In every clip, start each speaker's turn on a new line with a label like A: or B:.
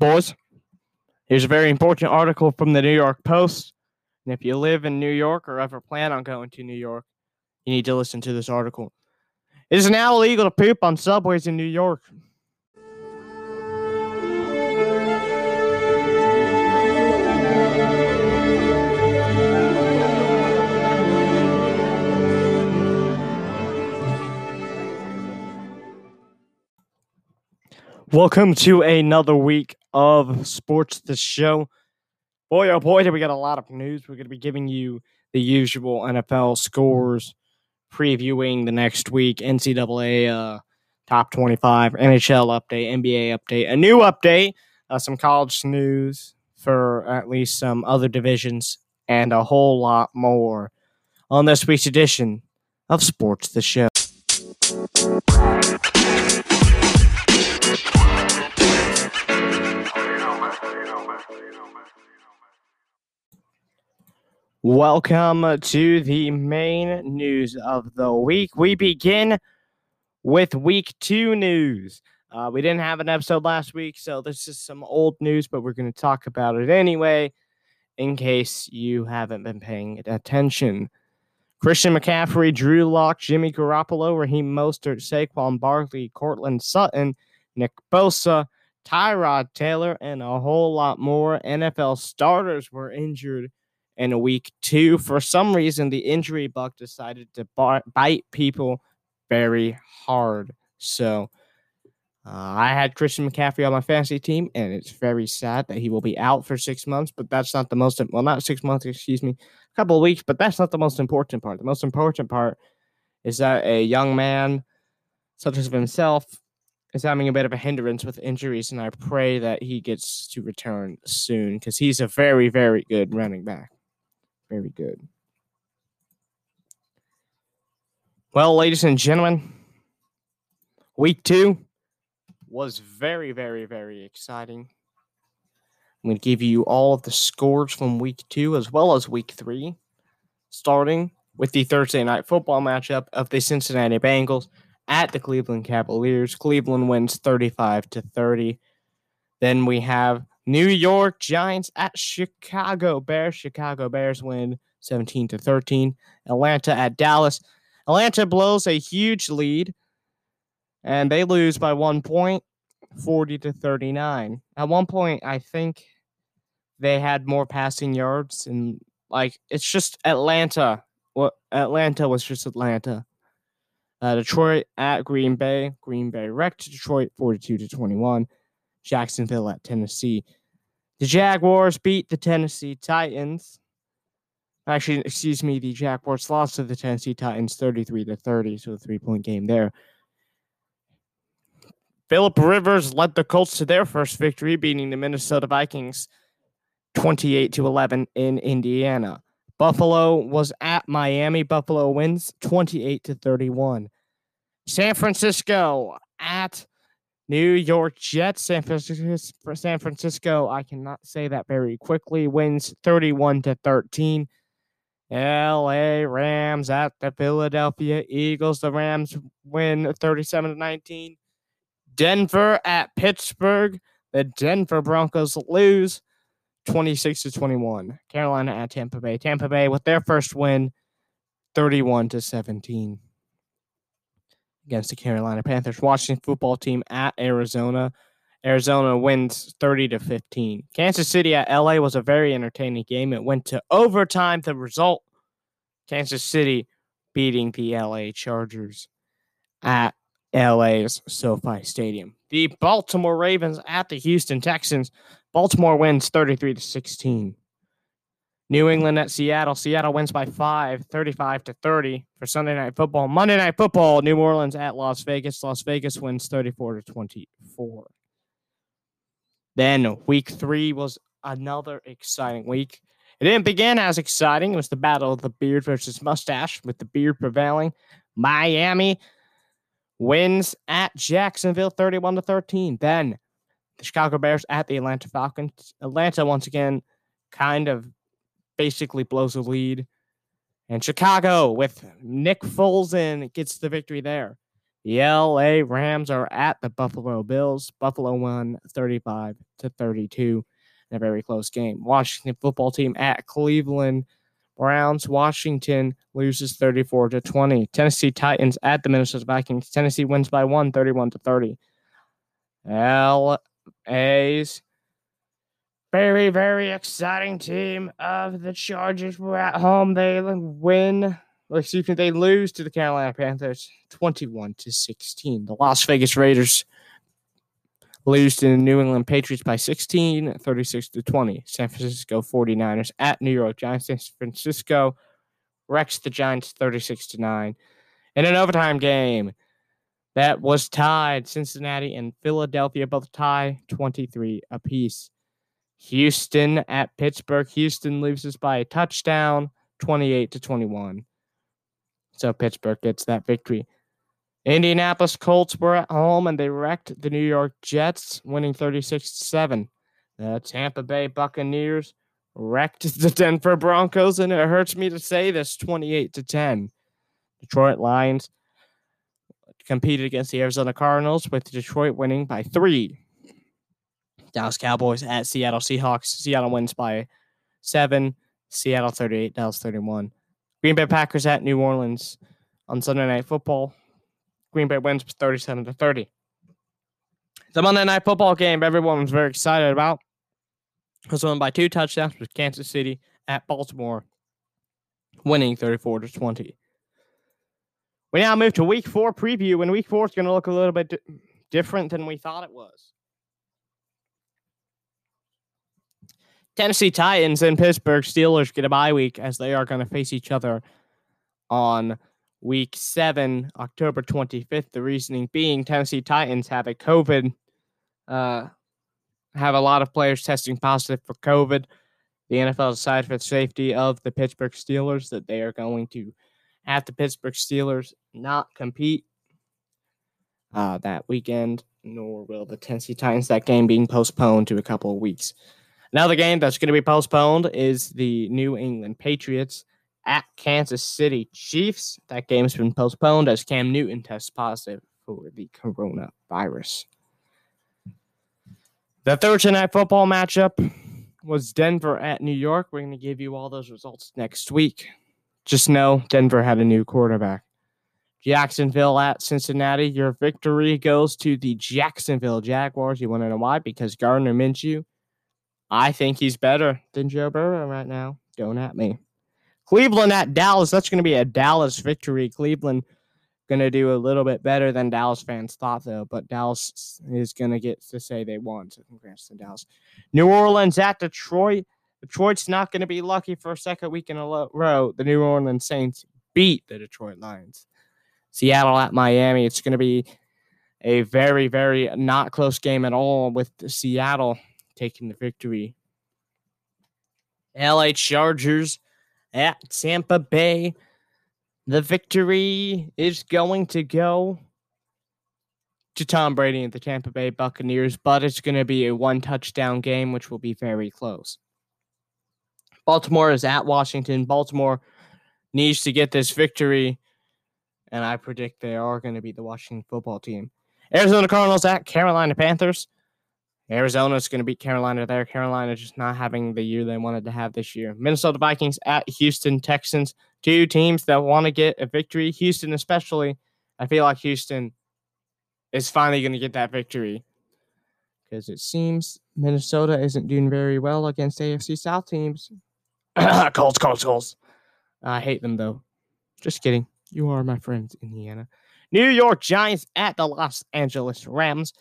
A: Boys, here's a very important article from the New York Post. And if you live in New York or ever plan on going to New York, you need to listen to this article. It is now illegal to poop on subways in New York. Welcome to another week of Sports the Show. Boy, oh boy, did we got a lot of news. We're going to be giving you the usual NFL scores, previewing the next week, NCAA uh, top 25, NHL update, NBA update, a new update, uh, some college news for at least some other divisions, and a whole lot more on this week's edition of Sports the Show. Welcome to the main news of the week. We begin with week two news. Uh, we didn't have an episode last week, so this is some old news, but we're going to talk about it anyway in case you haven't been paying attention. Christian McCaffrey, Drew Lock, Jimmy Garoppolo, Raheem Mostert, Saquon Barkley, Courtland Sutton, Nick Bosa, Tyrod Taylor, and a whole lot more NFL starters were injured in week two. For some reason, the injury bug decided to bite people very hard. So uh, I had Christian McCaffrey on my fantasy team, and it's very sad that he will be out for six months. But that's not the most well, not six months, excuse me, a couple of weeks. But that's not the most important part. The most important part is that a young man such as himself is having a bit of a hindrance with injuries, and I pray that he gets to return soon because he's a very, very good running back. Very good. Well, ladies and gentlemen, week two was very, very, very exciting. I'm going to give you all of the scores from week two as well as week three, starting with the Thursday night football matchup of the Cincinnati Bengals at the Cleveland Cavaliers. Cleveland wins 35 to 30. Then we have New York Giants at Chicago Bears. Chicago Bears win 17 to 13. Atlanta at Dallas. Atlanta blows a huge lead and they lose by one point, 40 to 39. At one point, I think they had more passing yards and like it's just Atlanta. What Atlanta was just Atlanta. Uh, Detroit at Green Bay. Green Bay wrecked Detroit 42 to 21. Jacksonville at Tennessee. The Jaguars beat the Tennessee Titans. Actually, excuse me, the Jaguars lost to the Tennessee Titans 33 to 30, so a three point game there. Philip Rivers led the Colts to their first victory, beating the Minnesota Vikings 28 to 11 in Indiana. Buffalo was at Miami. Buffalo wins 28 to 31. San Francisco at New York Jets, San Francisco, San Francisco, I cannot say that very quickly, wins 31 to 13. LA Rams at the Philadelphia Eagles. The Rams win 37 to 19. Denver at Pittsburgh. The Denver Broncos lose 26 to 21. Carolina at Tampa Bay. Tampa Bay with their first win 31 to 17 against the Carolina Panthers. Washington football team at Arizona. Arizona wins 30 to 15. Kansas City at LA was a very entertaining game. It went to overtime. The result Kansas City beating the LA Chargers at LA's SoFi Stadium. The Baltimore Ravens at the Houston Texans. Baltimore wins 33 to 16. New England at Seattle. Seattle wins by five, 35 to 30 for Sunday night football. Monday night football, New Orleans at Las Vegas. Las Vegas wins 34 to 24. Then week three was another exciting week. It didn't begin as exciting. It was the battle of the beard versus mustache, with the beard prevailing. Miami wins at Jacksonville 31 to 13. Then the Chicago Bears at the Atlanta Falcons. Atlanta once again kind of basically blows a lead. And Chicago with Nick Foles in gets the victory there. The LA Rams are at the Buffalo Bills. Buffalo won 35 to 32 in a very close game. Washington football team at Cleveland Browns. Washington loses 34 to 20. Tennessee Titans at the Minnesota Vikings. Tennessee wins by one, 31 to 30. LA's very, very exciting team of the Chargers were at home. They win, excuse me, they lose to the Carolina Panthers 21 to 16. The Las Vegas Raiders lose to the New England Patriots by 16, 36 to 20. San Francisco 49ers at New York Giants. San Francisco wrecks the Giants 36 to 9. In an overtime game that was tied, Cincinnati and Philadelphia both tie 23 apiece. Houston at Pittsburgh. Houston loses by a touchdown, 28 to 21. So Pittsburgh gets that victory. Indianapolis Colts were at home and they wrecked the New York Jets, winning 36 7. The Tampa Bay Buccaneers wrecked the Denver Broncos, and it hurts me to say this 28 to 10. Detroit Lions competed against the Arizona Cardinals, with Detroit winning by three. Dallas Cowboys at Seattle Seahawks. Seattle wins by seven. Seattle 38, Dallas 31. Green Bay Packers at New Orleans on Sunday Night Football. Green Bay wins 37 to 30. The Monday Night Football game everyone was very excited about was won by two touchdowns with Kansas City at Baltimore, winning 34 to 20. We now move to week four preview, and week four is going to look a little bit di- different than we thought it was. Tennessee Titans and Pittsburgh Steelers get a bye week as they are going to face each other on week seven, October 25th. The reasoning being Tennessee Titans have a COVID, uh, have a lot of players testing positive for COVID. The NFL decided for the safety of the Pittsburgh Steelers that they are going to have the Pittsburgh Steelers not compete uh, that weekend, nor will the Tennessee Titans. That game being postponed to a couple of weeks. Another game that's going to be postponed is the New England Patriots at Kansas City Chiefs. That game's been postponed as Cam Newton tests positive for the coronavirus. The Thursday night football matchup was Denver at New York. We're going to give you all those results next week. Just know Denver had a new quarterback. Jacksonville at Cincinnati. Your victory goes to the Jacksonville Jaguars. You want to know why? Because Gardner Minshew I think he's better than Joe Burrow right now. Don't at me. Cleveland at Dallas. That's going to be a Dallas victory. Cleveland going to do a little bit better than Dallas fans thought, though. But Dallas is going to get to say they won. So congrats to Dallas. New Orleans at Detroit. Detroit's not going to be lucky for a second week in a row. The New Orleans Saints beat the Detroit Lions. Seattle at Miami. It's going to be a very, very not close game at all with Seattle taking the victory. LA Chargers at Tampa Bay. The victory is going to go to Tom Brady and the Tampa Bay Buccaneers, but it's going to be a one touchdown game, which will be very close. Baltimore is at Washington. Baltimore needs to get this victory, and I predict they are going to beat the Washington football team. Arizona Cardinals at Carolina Panthers. Arizona's going to beat Carolina there. Carolina just not having the year they wanted to have this year. Minnesota Vikings at Houston Texans. Two teams that want to get a victory. Houston, especially. I feel like Houston is finally going to get that victory because it seems Minnesota isn't doing very well against AFC South teams. Colts, Colts, Colts. I hate them though. Just kidding. You are my friends, Indiana. New York Giants at the Los Angeles Rams.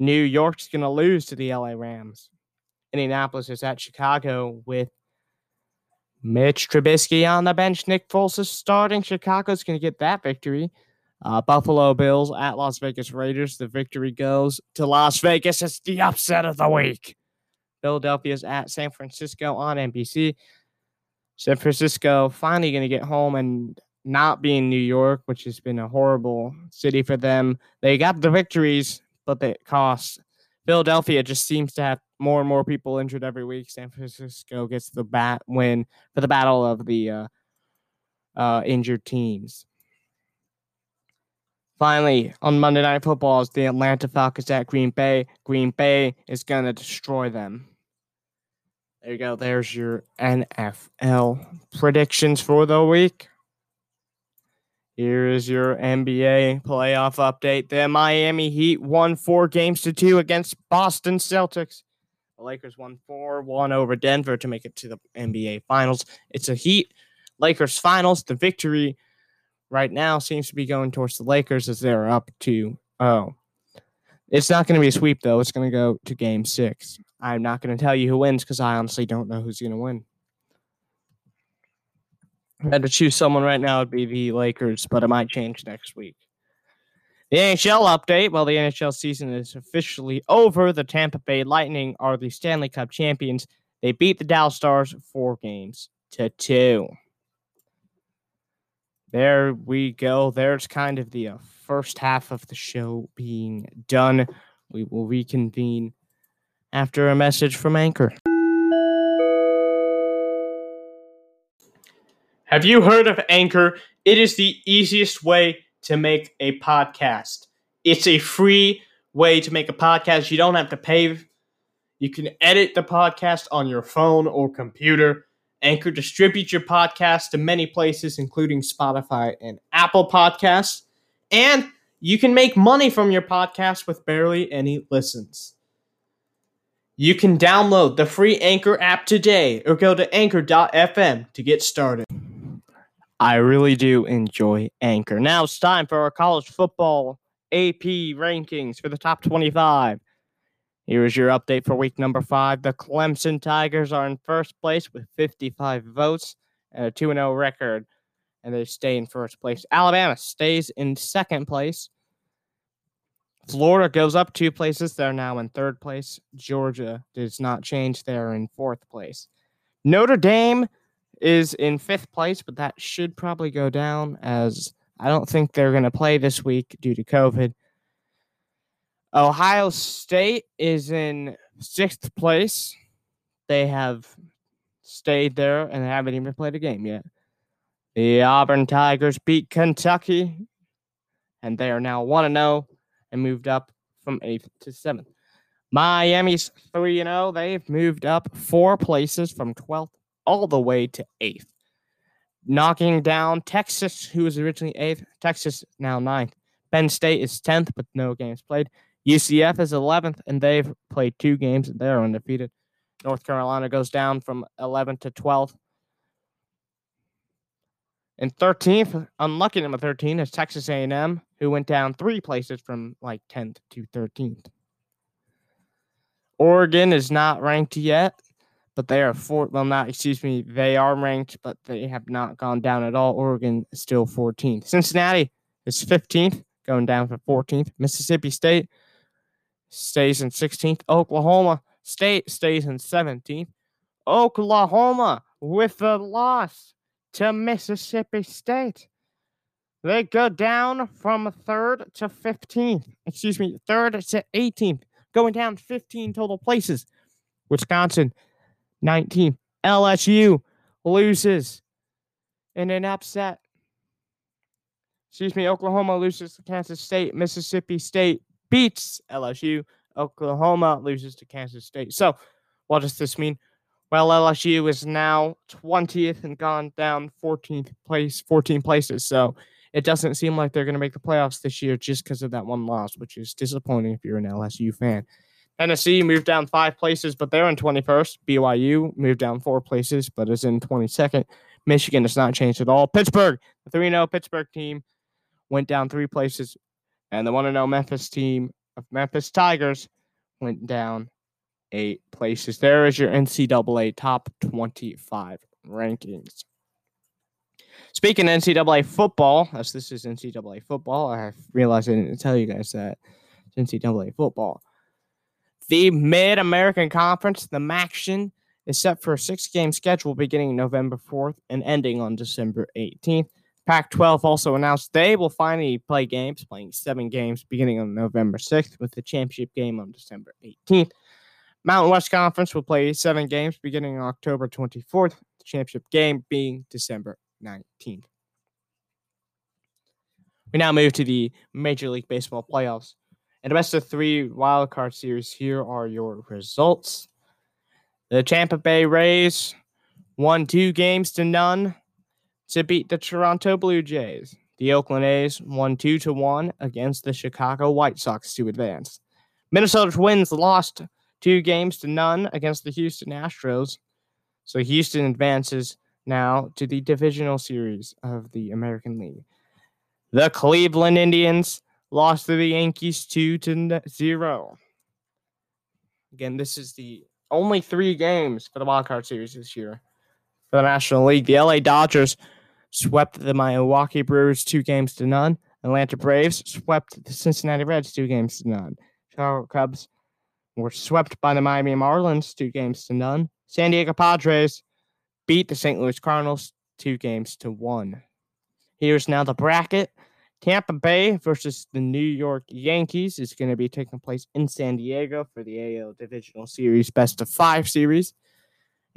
A: New York's going to lose to the LA Rams. Indianapolis is at Chicago with Mitch Trubisky on the bench. Nick Foles is starting. Chicago's going to get that victory. Uh, Buffalo Bills at Las Vegas Raiders. The victory goes to Las Vegas. It's the upset of the week. Philadelphia's at San Francisco on NBC. San Francisco finally going to get home and not be in New York, which has been a horrible city for them. They got the victories, but it costs. Philadelphia just seems to have more and more people injured every week. San Francisco gets the bat win for the battle of the uh, uh, injured teams. Finally, on Monday Night Football, is the Atlanta Falcons at Green Bay. Green Bay is going to destroy them. There you go. There's your NFL predictions for the week. Here is your NBA playoff update. The Miami Heat won four games to two against Boston Celtics. The Lakers won 4 1 over Denver to make it to the NBA Finals. It's a Heat Lakers Finals. The victory right now seems to be going towards the Lakers as they're up to oh. It's not going to be a sweep though. It's going to go to game 6. I'm not going to tell you who wins cuz I honestly don't know who's going to win. Had to choose someone right now, it'd be the Lakers, but it might change next week. The NHL update. Well, the NHL season is officially over. The Tampa Bay Lightning are the Stanley Cup champions. They beat the Dallas Stars four games to two there we go. There's kind of the uh, first half of the show being done. We will reconvene after a message from Anchor. Have you heard of Anchor? It is the easiest way to make a podcast. It's a free way to make a podcast. You don't have to pay. You can edit the podcast on your phone or computer. Anchor distributes your podcast to many places, including Spotify and Apple Podcasts. And you can make money from your podcast with barely any listens. You can download the free Anchor app today or go to anchor.fm to get started. I really do enjoy Anchor. Now it's time for our college football AP rankings for the top 25. Here is your update for week number five. The Clemson Tigers are in first place with 55 votes and a 2 0 record, and they stay in first place. Alabama stays in second place. Florida goes up two places. They're now in third place. Georgia does not change. They're in fourth place. Notre Dame is in fifth place, but that should probably go down as I don't think they're going to play this week due to COVID. Ohio State is in sixth place. They have stayed there and haven't even played a game yet. The Auburn Tigers beat Kentucky, and they are now 1 0 and moved up from 8th to 7th. Miami's 3 0. They've moved up four places from 12th all the way to 8th, knocking down Texas, who was originally 8th. Texas now ninth. Penn State is 10th, but no games played. UCF is 11th, and they've played two games, and they're undefeated. North Carolina goes down from 11th to 12th. And 13th, unlucky number 13 is Texas A&M, who went down three places from like 10th to 13th. Oregon is not ranked yet, but they are four. Well, not excuse me, they are ranked, but they have not gone down at all. Oregon is still 14th. Cincinnati is 15th, going down to 14th. Mississippi State stays in 16th. Oklahoma State stays in 17th. Oklahoma with the loss to Mississippi State. They go down from third to 15th. Excuse me, third to 18th, going down 15 total places. Wisconsin, 19th. LSU loses in an upset. Excuse me, Oklahoma loses to Kansas State. Mississippi State beats LSU. Oklahoma loses to Kansas State. So, what does this mean? Well, LSU is now 20th and gone down 14th place, 14 places. So, it doesn't seem like they're going to make the playoffs this year just because of that one loss, which is disappointing if you're an LSU fan. Tennessee moved down five places, but they're in 21st. BYU moved down four places, but is in 22nd. Michigan has not changed at all. Pittsburgh, the 3 0 Pittsburgh team, went down three places, and the 1 0 Memphis team of Memphis Tigers went down eight places. There is your NCAA top 25 rankings. Speaking NCAA football, as this is NCAA football, I realized I didn't tell you guys that it's NCAA football. The Mid American Conference, the MACtion, is set for a six game schedule beginning November 4th and ending on December 18th. Pac 12 also announced they will finally play games, playing seven games beginning on November 6th, with the championship game on December 18th. Mountain West Conference will play seven games beginning on October 24th, the championship game being December 19th. We now move to the Major League Baseball playoffs. And the best of three wild card series, here are your results. The Tampa Bay Rays won two games to none to beat the Toronto Blue Jays. The Oakland A's won two to one against the Chicago White Sox to advance. Minnesota Twins lost two games to none against the Houston Astros. So Houston advances now to the divisional series of the American League. The Cleveland Indians lost to the Yankees 2 to 0. Again, this is the only three games for the wild card series this year for the National League. The LA Dodgers swept the Milwaukee Brewers two games to none. Atlanta Braves swept the Cincinnati Reds two games to none. Chicago Cubs were swept by the Miami Marlins two games to none. San Diego Padres beat the St. Louis Cardinals two games to one. Here's now the bracket. Tampa Bay versus the New York Yankees is going to be taking place in San Diego for the AL Divisional Series Best of Five Series.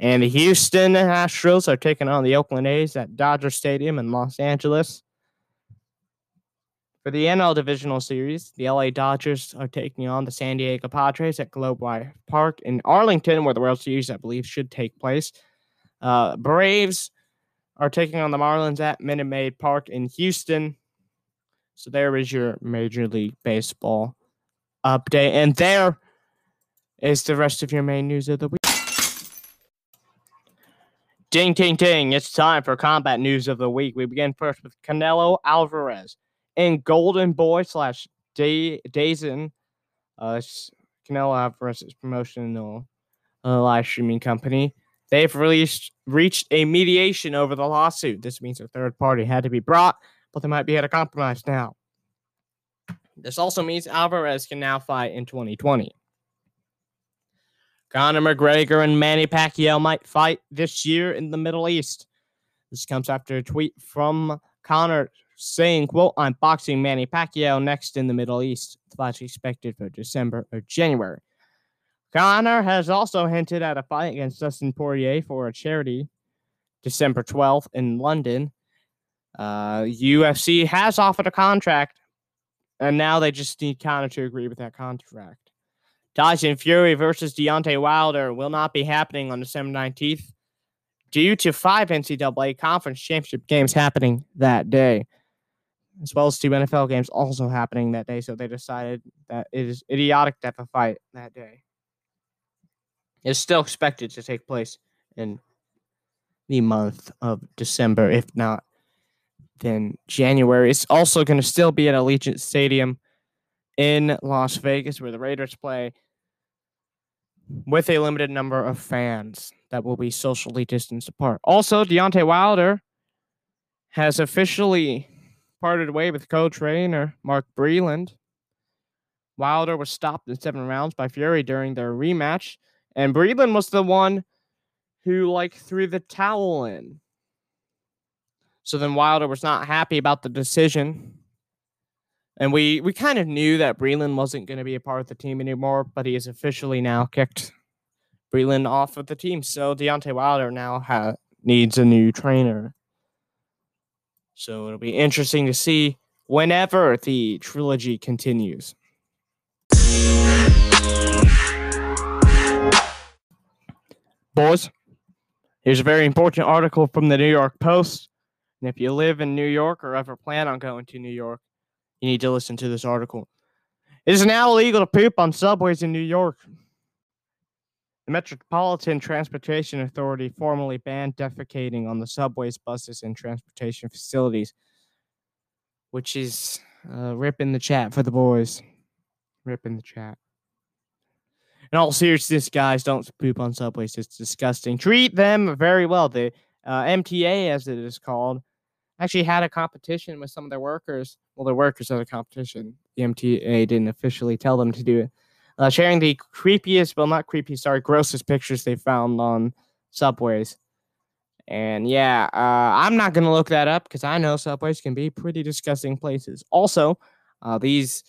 A: And the Houston Astros are taking on the Oakland A's at Dodger Stadium in Los Angeles. For the NL Divisional Series, the LA Dodgers are taking on the San Diego Padres at Globe Life Park in Arlington, where the World Series, I believe, should take place. Uh, Braves are taking on the Marlins at Minute Maid Park in Houston. So there is your Major League Baseball update. And there is the rest of your main news of the week. Ding, ding, ding. It's time for combat news of the week. We begin first with Canelo Alvarez in Golden Boy slash Day- Dazen. Uh, Canelo Alvarez's promotional uh, live streaming company. They've released reached a mediation over the lawsuit. This means a third party had to be brought, but they might be at a compromise now. This also means Alvarez can now fight in 2020. Conor McGregor and Manny Pacquiao might fight this year in the Middle East. This comes after a tweet from Conor saying, quote, I'm boxing Manny Pacquiao next in the Middle East. The fight's expected for December or January. Conor has also hinted at a fight against Dustin Poirier for a charity December 12th in London. Uh, UFC has offered a contract, and now they just need Conor to agree with that contract. Tyson Fury versus Deontay Wilder will not be happening on December 19th due to five NCAA conference championship games happening that day, as well as two NFL games also happening that day. So they decided that it is idiotic to have a fight that day. It's still expected to take place in the month of December, if not then January. It's also going to still be at Allegiant Stadium in Las Vegas, where the Raiders play with a limited number of fans that will be socially distanced apart. Also, Deontay Wilder has officially parted way with co-trainer Mark Breland. Wilder was stopped in seven rounds by Fury during their rematch, and Breland was the one who like threw the towel in. So then Wilder was not happy about the decision and we we kind of knew that Breland wasn't going to be a part of the team anymore, but he has officially now kicked Breland off of the team. So Deontay Wilder now ha- needs a new trainer. So it'll be interesting to see whenever the trilogy continues. Boys, here's a very important article from the New York Post. And if you live in New York or ever plan on going to New York, you need to listen to this article. It is now illegal to poop on subways in New York. The Metropolitan Transportation Authority formally banned defecating on the subways, buses, and transportation facilities, which is uh, the chat for the boys. Rip in the chat. In all seriousness, guys, don't poop on subways. It's disgusting. Treat them very well. The uh, MTA, as it is called, actually had a competition with some of their workers. Well, their workers had a competition. The MTA didn't officially tell them to do it. Uh, sharing the creepiest, well, not creepy, sorry, grossest pictures they found on subways. And yeah, uh, I'm not going to look that up because I know subways can be pretty disgusting places. Also, uh, these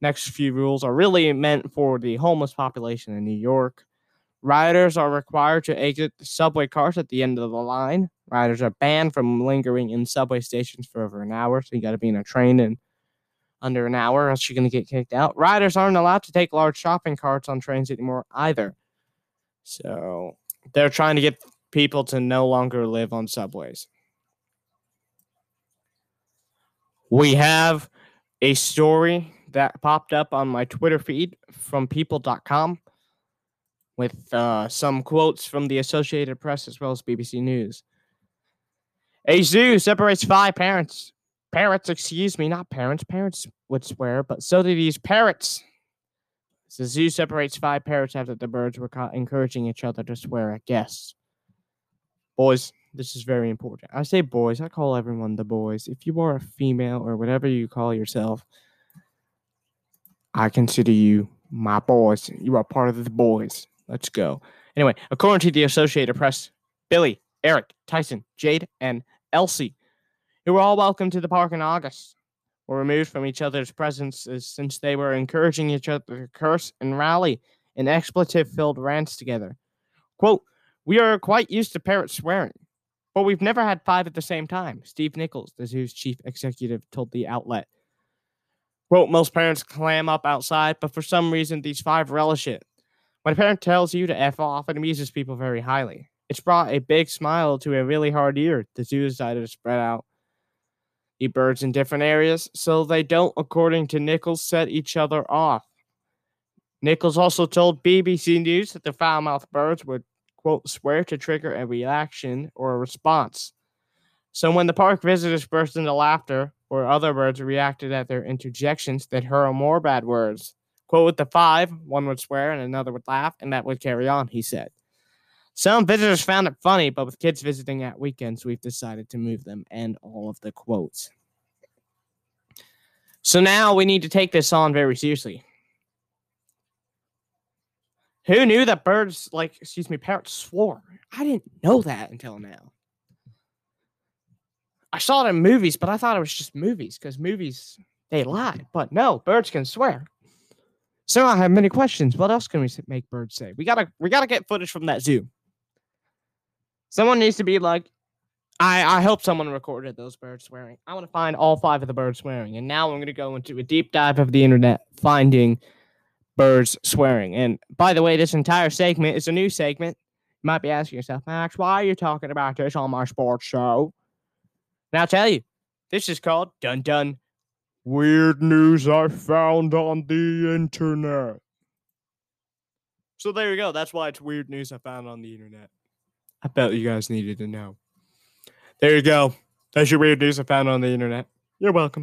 A: next few rules are really meant for the homeless population in New York. Riders are required to exit the subway cars at the end of the line. Riders are banned from lingering in subway stations for over an hour, so you got to be in a train in under an hour, or else you're going to get kicked out. Riders aren't allowed to take large shopping carts on trains anymore either. So they're trying to get people to no longer live on subways. We have a story that popped up on my Twitter feed from people.com with uh, some quotes from the Associated Press as well as BBC News. A zoo separates five parents. Parrots, excuse me, not parents. Parents would swear, but so do these parrots. The zoo separates five parrots after the birds were caught encouraging each other to swear at guests. Boys, this is very important. I say boys, I call everyone the boys. If you are a female or whatever you call yourself, I consider you my boys. You are part of the boys. Let's go. Anyway, according to the Associated Press, Billy, Eric, Tyson, Jade, and Elsie, who were all welcome to the park in August, were removed from each other's presences since they were encouraging each other to curse and rally in expletive filled rants together. Quote, We are quite used to parrots swearing, but we've never had five at the same time, Steve Nichols, the zoo's chief executive, told the outlet. Quote, Most parents clam up outside, but for some reason these five relish it. When a parent tells you to F off, it amuses people very highly. It's brought a big smile to a really hard ear. The zoo decided to spread out the birds in different areas so they don't, according to Nichols, set each other off. Nichols also told BBC News that the foul mouthed birds would, quote, swear to trigger a reaction or a response. So when the park visitors burst into laughter or other birds reacted at their interjections, they'd hurl more bad words. Quote with the five, one would swear and another would laugh, and that would carry on, he said. Some visitors found it funny, but with kids visiting at weekends, we've decided to move them and all of the quotes. So now we need to take this on very seriously. Who knew that birds, like, excuse me, parrots swore? I didn't know that until now. I saw it in movies, but I thought it was just movies because movies, they lie. But no, birds can swear. So I have many questions. What else can we make birds say? We gotta, we gotta get footage from that zoo. Someone needs to be like, I, I hope someone recorded those birds swearing. I want to find all five of the birds swearing. And now I'm going to go into a deep dive of the internet finding birds swearing. And by the way, this entire segment is a new segment. You might be asking yourself, Max, why are you talking about this on my sports show? And I'll tell you, this is called Dun Dun Weird News I Found on the Internet. So there you go. That's why it's weird news I found on the internet. I bet you guys needed to know. There you go. That's your weird news I found on the internet. You're welcome.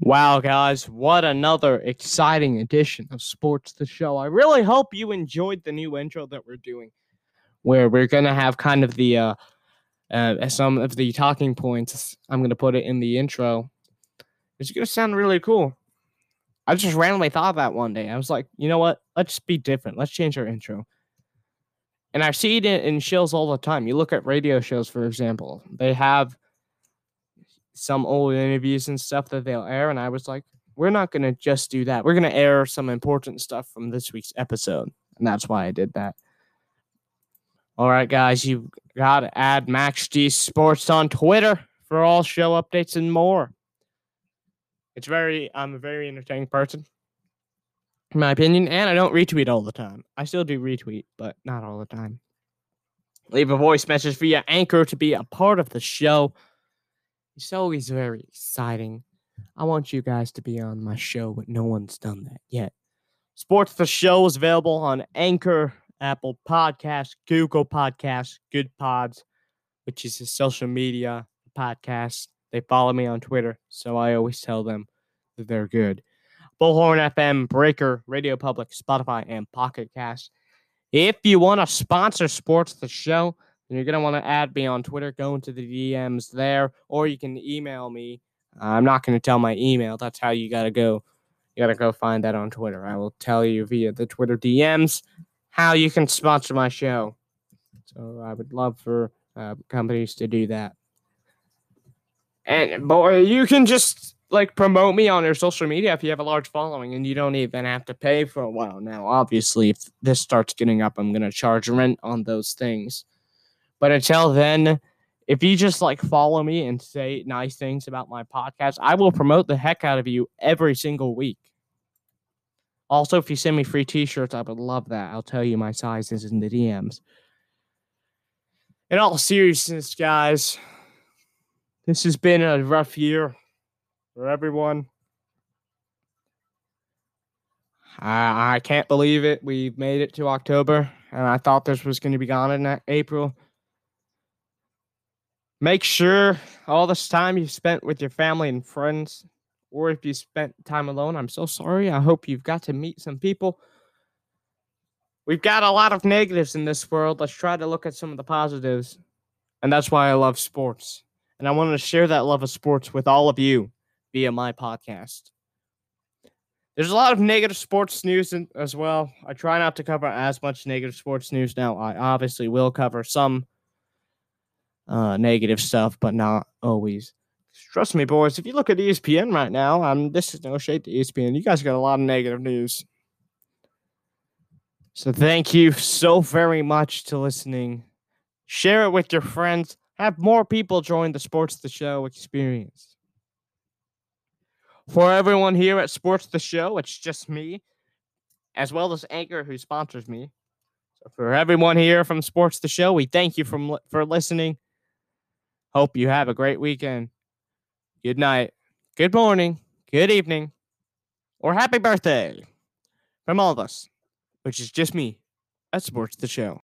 A: Wow, guys, what another exciting edition of Sports the Show. I really hope you enjoyed the new intro that we're doing, where we're going to have kind of the, uh, uh, some of the talking points. I'm going to put it in the intro. It's going to sound really cool. I just randomly thought that one day. I was like, you know what? Let's be different. Let's change our intro. And I see it in, in shows all the time. You look at radio shows, for example, they have some old interviews and stuff that they'll air. And I was like, we're not going to just do that. We're going to air some important stuff from this week's episode. And that's why I did that. All right, guys, you got to add Max G Sports on Twitter for all show updates and more. It's very, I'm a very entertaining person, in my opinion, and I don't retweet all the time. I still do retweet, but not all the time. Leave a voice message via Anchor to be a part of the show. It's always very exciting. I want you guys to be on my show, but no one's done that yet. Sports the Show is available on Anchor, Apple Podcasts, Google Podcasts, Good Pods, which is a social media podcast they follow me on Twitter, so I always tell them that they're good. Bullhorn FM, Breaker, Radio Public, Spotify, and Pocket Cast. If you want to sponsor Sports the Show, then you're going to want to add me on Twitter. Go into the DMs there, or you can email me. I'm not going to tell my email. That's how you got to go. You got to go find that on Twitter. I will tell you via the Twitter DMs how you can sponsor my show. So I would love for uh, companies to do that. And boy, you can just like promote me on your social media if you have a large following and you don't even have to pay for a while. Now, obviously, if this starts getting up, I'm to charge rent on those things. But until then, if you just like follow me and say nice things about my podcast, I will promote the heck out of you every single week. Also, if you send me free t shirts, I would love that. I'll tell you my sizes in the DMs. In all seriousness, guys, this has been a rough year for everyone. I, I can't believe it. We made it to October, and I thought this was going to be gone in April. Make sure all this time you spent with your family and friends, or if you spent time alone, I'm so sorry. I hope you've got to meet some people. We've got a lot of negatives in this world. Let's try to look at some of the positives. And that's why I love sports. And I want to share that love of sports with all of you via my podcast. There's a lot of negative sports news in, as well. I try not to cover as much negative sports news now. I obviously will cover some uh, negative stuff, but not always. Trust me, boys. If you look at ESPN right now, I'm this is no shade to ESPN. You guys got a lot of negative news. So thank you so very much to listening. Share it with your friends. Have more people join the Sports the Show experience. For everyone here at Sports the Show, it's just me, as well as Anchor, who sponsors me. So for everyone here from Sports the Show, we thank you from for listening. Hope you have a great weekend. Good night, good morning, good evening, or happy birthday from all of us, which is just me at Sports the Show.